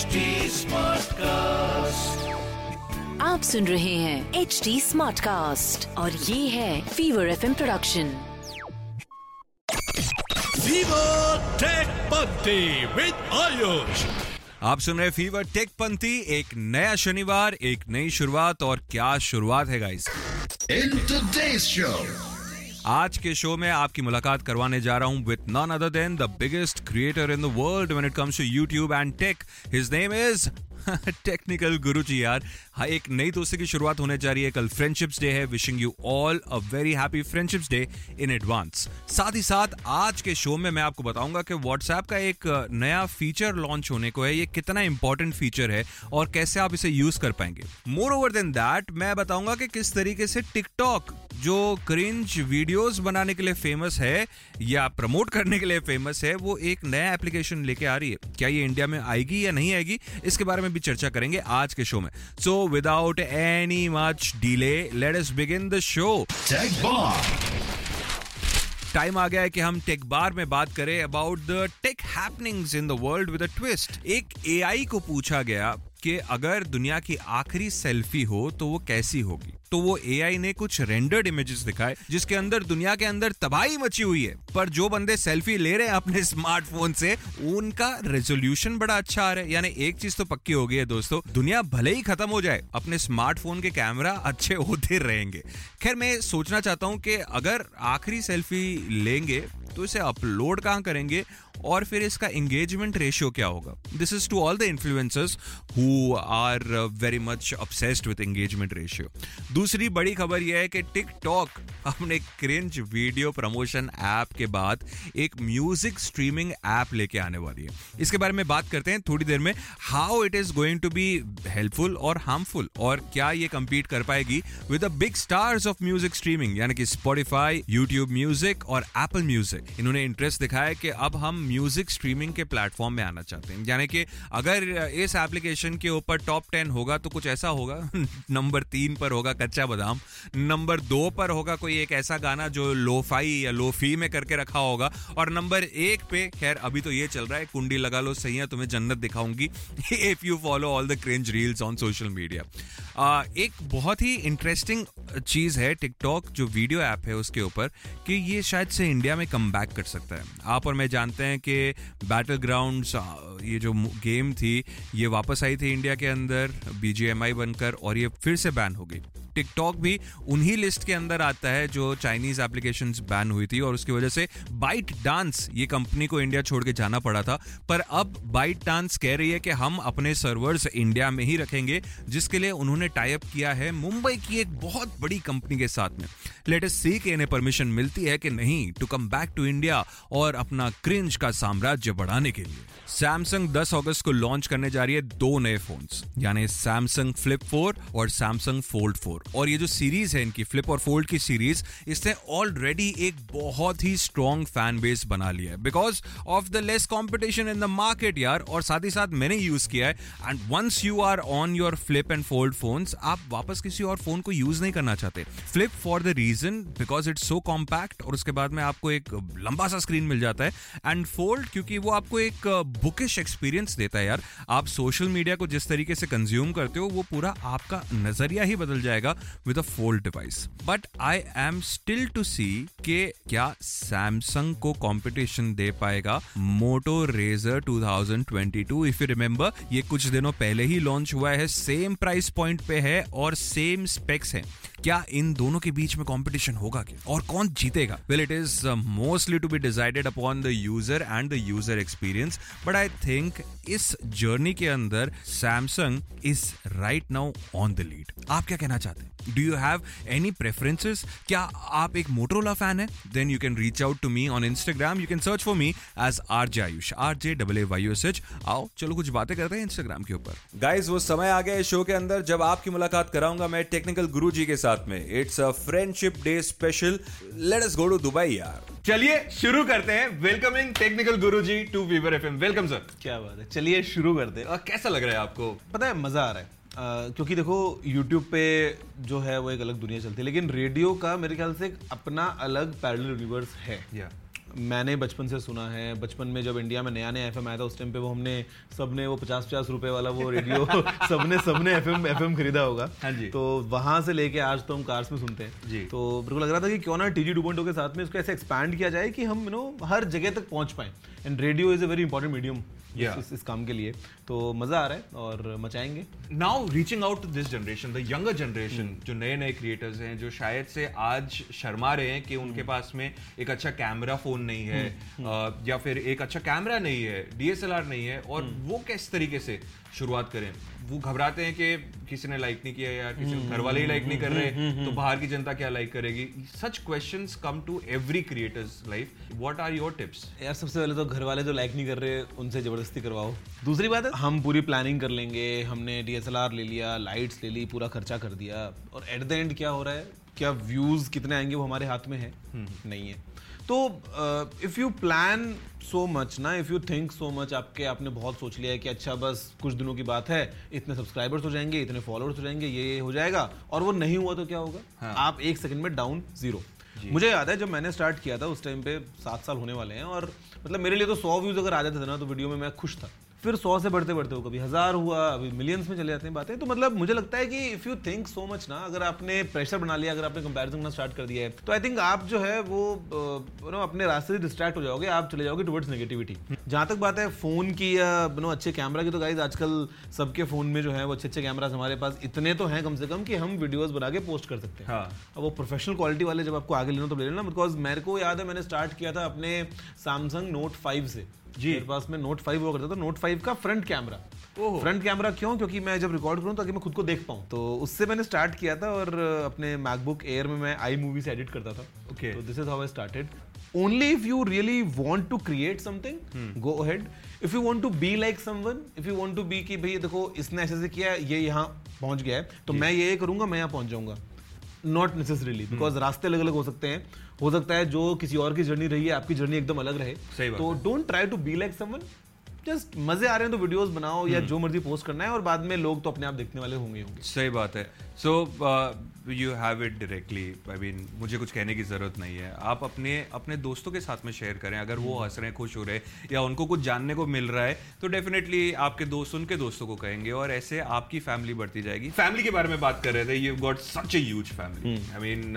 HD Smartcast. आप सुन रहे हैं एच डी स्मार्ट कास्ट और ये है Fever F production with Ayush. आप सुन रहे फीवर टेक पंथी एक नया शनिवार एक नई शुरुआत और क्या शुरुआत है गाइस In today's show, आज के शो में आपकी मुलाकात करवाने जा रहा हूँ with none other than the biggest creator in the world when it comes to YouTube and tech his name is Technical Guru ji यार हाँ एक नई दोस्ती की शुरुआत होने जा रही है। कल फ्रेंडशिप्स डे है। Wishing you all a very happy friendships day in advance साथ ही साथ आज के शो में मैं आपको बताऊँगा कि व्हाट्सएप का एक नया फीचर लॉन्च होने को है। ये कितना इंपॉर्टेंट फीचर है और कैसे आप इसे यूज़ कर पाएँगे। मोर ओवर देन दैट मैं बताऊँगा कि किस तरीके से टिकटॉक जो क्रिंज वीडियोस बनाने के लिए फ़ेमस है या प्रमोट करने के लिए फ़ेमस है वो एक नया एप्लीकेशन लेके आ रही है। क्या ये इंडिया में आएगी या नहीं आएगी इसके बारे में भी चर्चा करेंगे आज के शो में। So without any much delay let us begin the show. Time आ गया है कि हम टेक बार में बात करें about the tech happenings in the world with a twist एक एआई को पूछा गया कि अगर दुनिया की आखिरी सेल्फी हो तो वो कैसी होगी? तो वो एआई ने कुछ रेंडर्ड इमेजेस दिखाए, जिसके अंदर दुनिया के अंदर तबाही मची हुई है। पर जो बंदे सेल्फी ले रहे हैं अपने स्मार्टफ़ोन से, उनका रेजोल्यूशन बड़ा अच्छा आ रहा है। यानी एक चीज़ तो पक्की हो गई है दोस्तों, दुनिया भले ही खत्म हो जाए, अपने स्मार्टफ़ोन के कैमरा अच्छे होते रहेंगे। खैर, मैं सोचना चाहता हूँ कि अगर आखिरी सेल्फी लेंगे तो इसे अपलोड कहाँ करेंगे? और फिर इसका एंगेजमेंट रेशियो क्या होगा? This is to all the influencers who are very much obsessed with engagement ratio दूसरी बड़ी खबर यह है कि टिकटॉक अपने क्रिंज वीडियो प्रमोशन ऐप के बाद एक म्यूज़िक स्ट्रीमिंग ऐप लेके आने वाली है। इसके बारे में बात करते हैं थोड़ी देर में। How it is going to be helpful और हार्मफुल और क्या ये compete कर पाएगी with the big stars of music streaming यानी कि स्पॉटिफाई यूट्यूब म्यूज़िक और एप्पल म्यूज़िक इन्होंने इंटरेस्ट दिखाया कि अब हम म्यूज़िक स्ट्रीमिंग के प्लेटफॉर्म में आना चाहते हैं। यानी कि अगर इस एप्लीकेशन के ऊपर टॉप टेन होगा तो कुछ ऐसा होगा? नंबर तीन पर होगा कच्चा बादाम। नंबर दो पर होगा कोई एक ऐसा गाना जो लोफाई या लोफी में करके रखा होगा। और नंबर एक पे, खैर, अभी तो ये चल रहा है कुंडी लगा लो, सही है, तुम्हें जन्नत दिखाऊँगी। If you follow all the cringe reels on social media एक बहुत ही इंटरेस्टिंग चीज़ है टिकटॉक जो वीडियो ऐप है उसके ऊपर, कि ये शायद से इंडिया में कम कर सकता है। आप और मैं जानते हैं कि बैटल ग्राउंड ये जो गेम थी, ये वापस आई थी इंडिया के अंदर बीजीएमआई बनकर, और ये फिर से बैन हो गई। टिकटॉक भी उन्हीं लिस्ट के अंदर आता है जो चाइनीज़ एप्लीकेशन बैन हुई थी और उसकी वजह से बाइट डांस, ये कंपनी को इंडिया छोड़ के जाना पड़ा था। पर अब बाइट डांस कह रही है कि हम अपने सर्वर्स इंडिया में ही रखेंगे, जिसके लिए उन्होंने टाइप किया है मुंबई की एक बहुत बड़ी कंपनी के साथ में। लेट अस सी के इन्हें परमिशन मिलती है कि नहीं to come back to India और अपना क्रिंज का साम्राज्य बढ़ाने के लिए। सैमसंग 10 अगस्त को लॉन्च करने जा रही है दो नए फोन्स यानी सैमसंग फ्लिप 4 और सैमसंग फोल्ड 4 और ये जो सीरीज़ है इनकी फ्लिप और फोल्ड की सीरीज़ इसने ऑलरेडी एक बहुत ही स्ट्रॉन्ग फ़ैन बेस बना लिया है। Because of the less competition in the market यार, और साथ ही साथ मैंने यूज़ किया है and once you are on your flip and fold phones आप वापस किसी और फ़ोन को यूज़ नहीं करना चाहते। Flip for the reason because it's so compact और उसके बाद में आपको एक लंबा सा स्क्रीन मिल जाता है। एंड फोल्ड क्योंकि वो आपको एक बुकिश एक्सपीरियंस देता है यार। आप सोशल मीडिया को जिस तरीके से कंज्यूम करते हो, वो पूरा आपका नज़रिया ही बदल जाएगा। With a fold device but I am still to see के क्या सैमसंग को कंपटीशन दे पाएगा Moto Razr 2022 if you remember ये कुछ दिनों पहले ही लॉन्च हुआ है सेम प्राइस पॉइंट पे है और सेम स्पेक्स है। क्या इन दोनों के बीच में कंपटीशन होगा क्या? और कौन जीतेगा? Well it is mostly to be decided upon the user and the user experience but I think इस जर्नी के अंदर Samsung is right now on the lead आप क्या कहना चाहते हैं? Do you have any preferences क्या आप एक मोटरोला फ़ैन है? Then you can reach out to me on Instagram you can search for me as R J Ayush R J double A Y S H आओ, चलो कुछ बातें करते हैं इंस्टाग्राम के ऊपर। गाइज़ वो समय आ गया शो के अंदर। जब आपकी मुलाकात कराऊँगा मैं टेक्निकल गुरु जी के साथ। में। It's a friendship day special let us go to Dubai यार चलिए शुरू करते हैं। Welcoming Technical Guruji to Fever FM welcome sir क्या बात है। चलिए शुरू करते हैं। कैसा लग रहा है आपको? पता है मज़ा आ रहा है। Uh, क्योंकि देखो YouTube पे जो है वो एक अलग दुनिया चलती है लेकिन रेडियो का मेरे ख्याल से एक अपना अलग पैरल यूनिवर्स है। या मैंने बचपन से सुना है बचपन में जब इंडिया में नया नया एफएम आया था उस टाइम पे वो हमने सबने वो पचास पचास रुपए वाला वो रेडियो सबने सबने एफएम एफएम खरीदा होगा हाँ जी। तो वहाँ से लेके आज तो हम कार्स में सुनते हैं जी। तो मेरे को लग रहा था कि क्यों ना टीजी टू के साथ में इसको ऐसे एक्सपैंड किया जाए कि हम यू नो हर जगह तक पहुँच पाए and radio is a very important medium Yeah. इस, इस काम के लिए। तो मज़ा आ रहा है और मचाएँगे। Now reaching out to this generation the younger generation जो नए नए क्रिएटर्स हैं जो शायद से आज शर्मा रहे हैं कि उनके पास में एक अच्छा कैमरा फ़ोन नहीं है अ, या फिर एक अच्छा कैमरा नहीं है डीएसएलआर नहीं है और वो किस तरीके से शुरुआत करें? वो घबराते हैं कि किसी ने लाइक नहीं किया या किसी घर वाले ही लाइक नहीं कर रहे तो बाहर की जनता क्या लाइक करेगी? Such question come to every creator's life what are your tips यार सबसे पहले तो घर वाले जो लाइक नहीं कर रहे उनसे ज़बरदस्ती करवाओ। दूसरी बात है हम पूरी प्लानिंग कर लेंगे हमने डीएसएलआर ले लिया लाइट्स ले ली पूरा खर्चा कर दिया। और एट द एंड क्या हो रहा है? क्या व्यूज़ कितने आएँगे वो हमारे हाथ में है? नहीं है। तो if you plan so much ना if you think so much आपके आपने बहुत सोच लिया है कि अच्छा बस कुछ दिनों की बात है इतने सब्सक्राइबर्स हो जाएँगे इतने फॉलोअर्स हो जाएँगे ये ये हो जाएगा और वो नहीं हुआ तो क्या होगा? हाँ. आप एक सेकंड में डाउन ज़ीरो मुझे याद है जब मैंने स्टार्ट किया था उस टाइम पे सात साल होने वाले हैं और मतलब मेरे लिए तो सौ व्यूज़ अगर आ जाते थे ना तो वीडियो में मैं खुश था। फिर सौ से बढ़ते बढ़ते हो कभी हज़ार हुआ अभी मिलियंस में चले जाते हैं बातें। तो मतलब मुझे लगता है कि if you think so much ना अगर आपने प्रेशर बना लिया अगर आपने कंपैरिजन करना स्टार्ट कर दिया है तो आई थिंक आप जो है वो नो अपने रास्ते से डिस्ट्रैक्ट हो जाओगे आप चले जाओगे टुवर्ड्स नेगेटिविटी जहाँ तक बात है फ़ोन की या नो अच्छे कैमरा की तो गाइज़ आजकल सबके फ़ोन में जो है वो अच्छे अच्छे कैमराज हमारे पास इतने तो हैं कम से कम कि हम वीडियोज़ बना के पोस्ट कर सकते हैं। हाँ। अब वो प्रोफेशनल क्वालिटी वाले जब आपको आगे लेना तो ले लेना बिकॉज़ मेरे को याद है मैंने स्टार्ट किया था अपने सैमसंग नोट फाइव से। जी। मेरे पास में नोट फाइव हुआ करता था। नोट फाइव का फ्रंट कैमरा फ्रंट कैमरा क्यों? क्योंकि मैं जब रिकॉर्ड करूँ ताकि मैं खुद को देख पाऊँ। तो उससे मैंने स्टार्ट किया था और अपने मैकबुक एयर में मैं आई मूवी से एडिट करता था। Okay. तो this is how I started only if you really want to create something go ahead if you want to be like someone if you want to be कि भाई देखो इसने ऐसे ऐसे किया ये यहाँ पहुँच गया है। तो मैं ये करूँगा मैं यहाँ पहुँच जाऊँगा। नॉट नेसेसरीली बिकॉज़ रास्ते अलग अलग हो सकते हैं। हो सकता है जो किसी और की जर्नी रही है आपकी जर्नी एकदम अलग रहे। सही तो don't try to be like someone just मज़े आ रहे हैं तो वीडियोस बनाओ या जो मर्ज़ी पोस्ट करना है और बाद में लोग तो अपने आप देखने वाले होंगे होंगे। सही बात है। So you have it directly I mean मुझे कुछ कहने की ज़रूरत नहीं है। आप अपने अपने दोस्तों के साथ में शेयर करें। अगर वो हंस रहे हैं खुश हो रहे हैं या उनको कुछ जानने को मिल रहा है तो डेफिनेटली आपके दोस्त उनके दोस्तों को कहेंगे और ऐसे आपकी फैमिली बढ़ती जाएगी। फैमिली के बारे में बात कर रहे थे। You got such a huge family I mean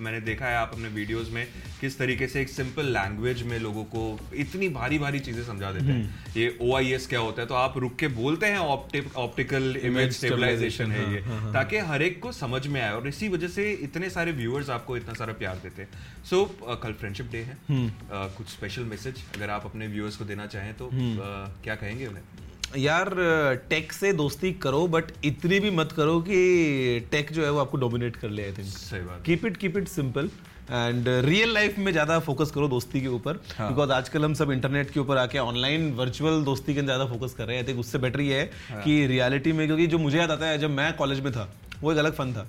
मैंने देखा है आप अपने वीडियोस में किस तरीके से एक सिंपल लैंग्वेज में लोगों को इतनी भारी भारी चीज़ें समझा देते हैं। ये OIS क्या होता है? तो आप रुक के बोलते हैं ऑप्टिकल इमेज स्टेबलाइजेशन है ये। ताकि हर एक को समझ में आए और इसी वजह से इतने सारे व्यूअर्स आपको इतना सारा प्यार देते हैं। सो कल फ्रेंडशिप डे है। Uh, कुछ स्पेशल मैसेज अगर आप अपने व्यूअर्स को देना चाहें तो uh, क्या कहेंगे उन्हें? यार टेक से दोस्ती करो बट इतनी भी मत करो कि टेक जो है वो आपको डोमिनेट कर ले आई थिंक सही बात keep it keep it simple and real life में ज़्यादा फोकस करो दोस्ती के ऊपर बिकॉज़ आजकल हम सब इंटरनेट के ऊपर आके ऑनलाइन वर्चुअल दोस्ती के ज़्यादा फोकस कर रहे हैं। आई थिंक उससे बेटर ये है कि रियलिटी में क्योंकि जो मुझे याद आता है जब मैं कॉलेज में था वो एक अलग फन था।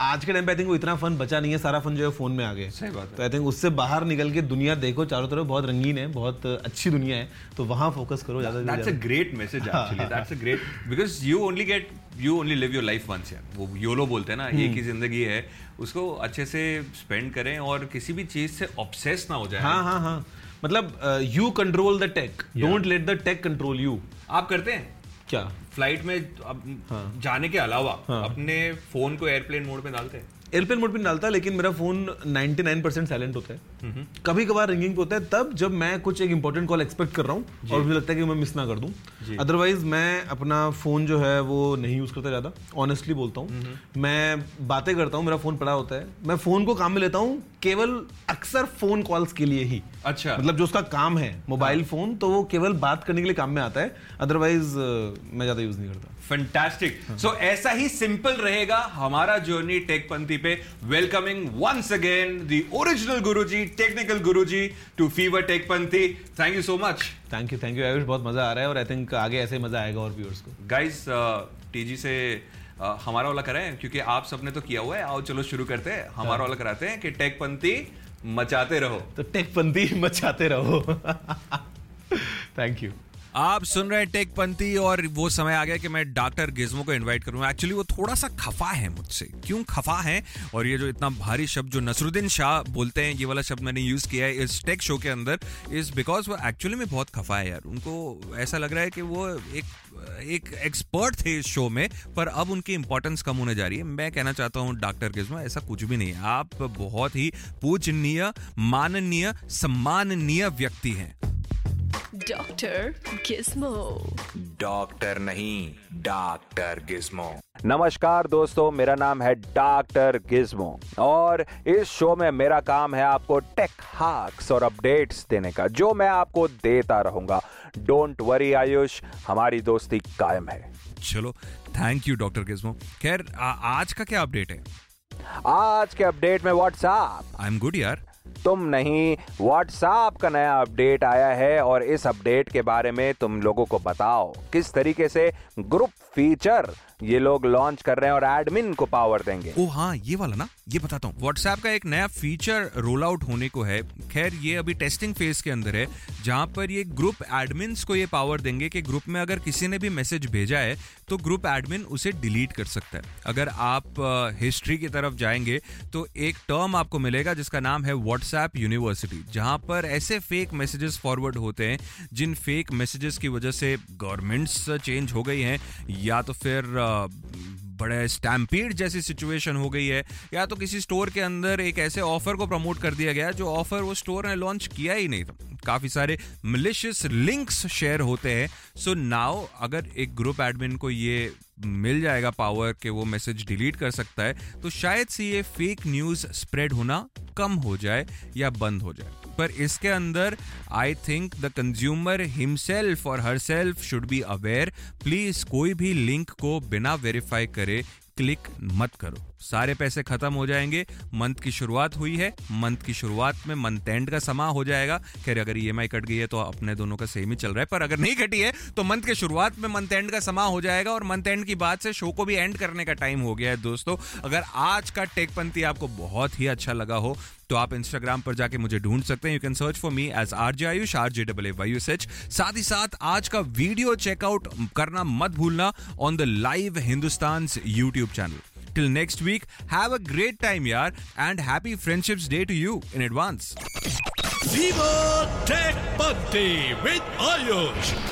आज के टाइम पे आई थिंक वो इतना फन बचा नहीं है सारा फन जो है फ़ोन में आ गया सही बात है। तो आई थिंक उससे बाहर निकल के दुनिया देखो चारों तरफ़ बहुत रंगीन है बहुत अच्छी दुनिया है तो वहाँ फोकस करो ज़्यादा से That's a ज़्यादा great message actually. That's a great because you only get you only live your life once यार वो योलो बोलते हैं ना एक ही ज़िंदगी है। उसको अच्छे से स्पेंड करें और किसी भी चीज़ से ऑब्सेस ना हो जाए। हाँ हाँ हाँ। मतलब you control the tech don't let the tech control you आप करते हैं? क्या? फ़्लाइट में अब हाँ. जाने के अलावा हाँ. अपने फ़ोन को एयरप्लेन मोड में डालते हैं। एयरप्लेन मोड पे नहीं डालता लेकिन मेरा फ़ोन 99% साइलेंट होता है। कभी कभार रिंगिंग पे होता है तब जब मैं कुछ एक इंपॉर्टेंट कॉल एक्सपेक्ट कर रहा हूँ और मुझे लगता है कि मैं मिस ना कर दूँ। अदरवाइज़ मैं अपना फ़ोन जो है वो नहीं यूज़ करता ज़्यादा। ऑनेस्टली बोलता हूँ। मैं बातें करता हूँ मेरा फ़ोन पड़ा होता है। मैं फ़ोन को काम में लेता हूँ केवल अक्सर फ़ोन कॉल्स के लिए ही। अच्छा। मतलब जो उसका काम है मोबाइल हाँ. फ़ोन तो वो केवल बात करने के लिए काम में आता है अदरवाइज़ मैं ज़्यादा यूज़ नहीं करता। फैंटास्टिक सो ऐसा ही सिंपल रहेगा हमारा जर्नी टेकपंथी पे। Welcoming once again the original Guruji technical Guruji to Fever Techpanthi thank you so much thank you thank you Ayush बहुत मज़ा आ रहा है और आई थिंक आगे ऐसे ही मज़ा आएगा और व्यूअर्स को। गाइस टीजी से uh, हमारा वाला कराएँ क्योंकि आप सबने तो किया हुआ है। आओ चलो शुरू करते हैं। हमारा वाला कराते हैं कि टेकपंथी मचाते रहो। तो टेक मचाते रहो। थैंक यू आप सुन रहे हैं टेक पंथी और वो समय आ गया कि मैं डॉक्टर गिज्मो को इनवाइट करूँ। एक्चुअली वो थोड़ा सा खफा है मुझसे। क्यों खफा है? और ये जो इतना भारी शब्द जो नसरुद्दीन शाह बोलते हैं, ये वाला शब्द मैंने यूज़ किया है इस टेक शो के अंदर इज़ बिकॉज़ वो एक्चुअली में बहुत खफा है यार। उनको ऐसा लग रहा है कि वो एक एक एक्सपर्ट थे इस शो में, पर अब उनकी इंपॉर्टेंस कम होने जा रही है। मैं कहना चाहता हूँ डॉक्टर गिज्मो ऐसा कुछ भी नहीं है। आप बहुत ही पूजनीय, माननीय, सम्माननीय व्यक्ति हैं। डॉक्टर गिस्मो डॉक्टर नहीं डॉक्टर गिज्मो नमस्कार दोस्तों मेरा नाम है डॉक्टर गिज्मो और इस शो में मेरा काम है आपको टेक हाक्स और अपडेट्स देने का जो मैं आपको देता रहूँगा। डोंट वरी आयुष हमारी दोस्ती कायम है। चलो थैंक यू डॉक्टर गिज्मो खैर आज का क्या अपडेट है? आज के अपडेट में व्हाट्सएप आई एम गुड यार. तुम नहीं। व्हाट्सएप का नया अपडेट आया है और इस अपडेट के बारे में तुम लोगों को बताओ। किस तरीके से ग्रुप फीचर ये लोग लॉन्च कर रहे हैं और एडमिन को पावर देंगे। ओ हाँ ये वाला ना, ये बताता हूँ। व्हाट्सएप का एक नया फीचर रोल आउट होने को है। खैर, ये अभी टेस्टिंग फ़ेज़ के अंदर है, जहाँ पर ये ग्रुप एडमिन्स को ये पावर देंगे कि ग्रुप में अगर किसी ने भी मैसेज भेजा है तो ग्रुप एडमिन उसे डिलीट कर सकता है। अगर आप हिस्ट्री की तरफ़ जाएँगे तो एक टर्म आपको मिलेगा, जिसका नाम है व्हाट्सएप यूनिवर्सिटी जहाँ पर ऐसे फेक मैसेजेस फॉरवर्ड होते हैं, जिन फेक मैसेजेस की वजह से गवर्नमेंट्स चेंज हो गई हैं, या तो फिर बड़े स्टैम्पीड जैसी सिचुएशन हो गई है, या तो किसी स्टोर के अंदर एक ऐसे ऑफ़र को प्रमोट कर दिया गया, जो ऑफ़र वो स्टोर ने लॉन्च किया ही नहीं था। काफ़ी सारे मिलिशियस लिंक्स शेयर होते हैं। सो नाउ अगर एक ग्रुप एडमिन को ये मिल जाएगा पावर कि वो मैसेज डिलीट कर सकता है तो शायद से ये फेक न्यूज़ स्प्रेड होना कम हो जाए या बंद हो जाए। पर इसके अंदर I think the consumer himself और herself should be aware please कोई भी लिंक को बिना वेरीफाई करे क्लिक मत करो। सारे पैसे खत्म हो जाएँगे। मंथ की शुरुआत हुई है। मंथ की शुरुआत में मंथ एंड का समा हो जाएगा। खैर, अगर ईएमआई कट गई है तो अपने दोनों का सेम ही चल रहा है। पर अगर नहीं कटी है तो मंथ के शुरुआत में मंथ एंड का समा हो जाएगा और मंथ एंड की बात से शो को भी एंड करने का टाइम हो गया है दोस्तों। अगर आज का टेकपंथी आपको बहुत ही अच्छा लगा हो तो आप इंस्टाग्राम पर जाके मुझे ढूंढ सकते हैं you can search for me as R J Ayush R J double H साथ ही साथ आज का वीडियो चेकआउट करना मत भूलना on the live Hindustan YouTube channel Till next week, have a great time, yaar, and happy Friendships Day to you in advance. Viva Tech Bunty with Ayush.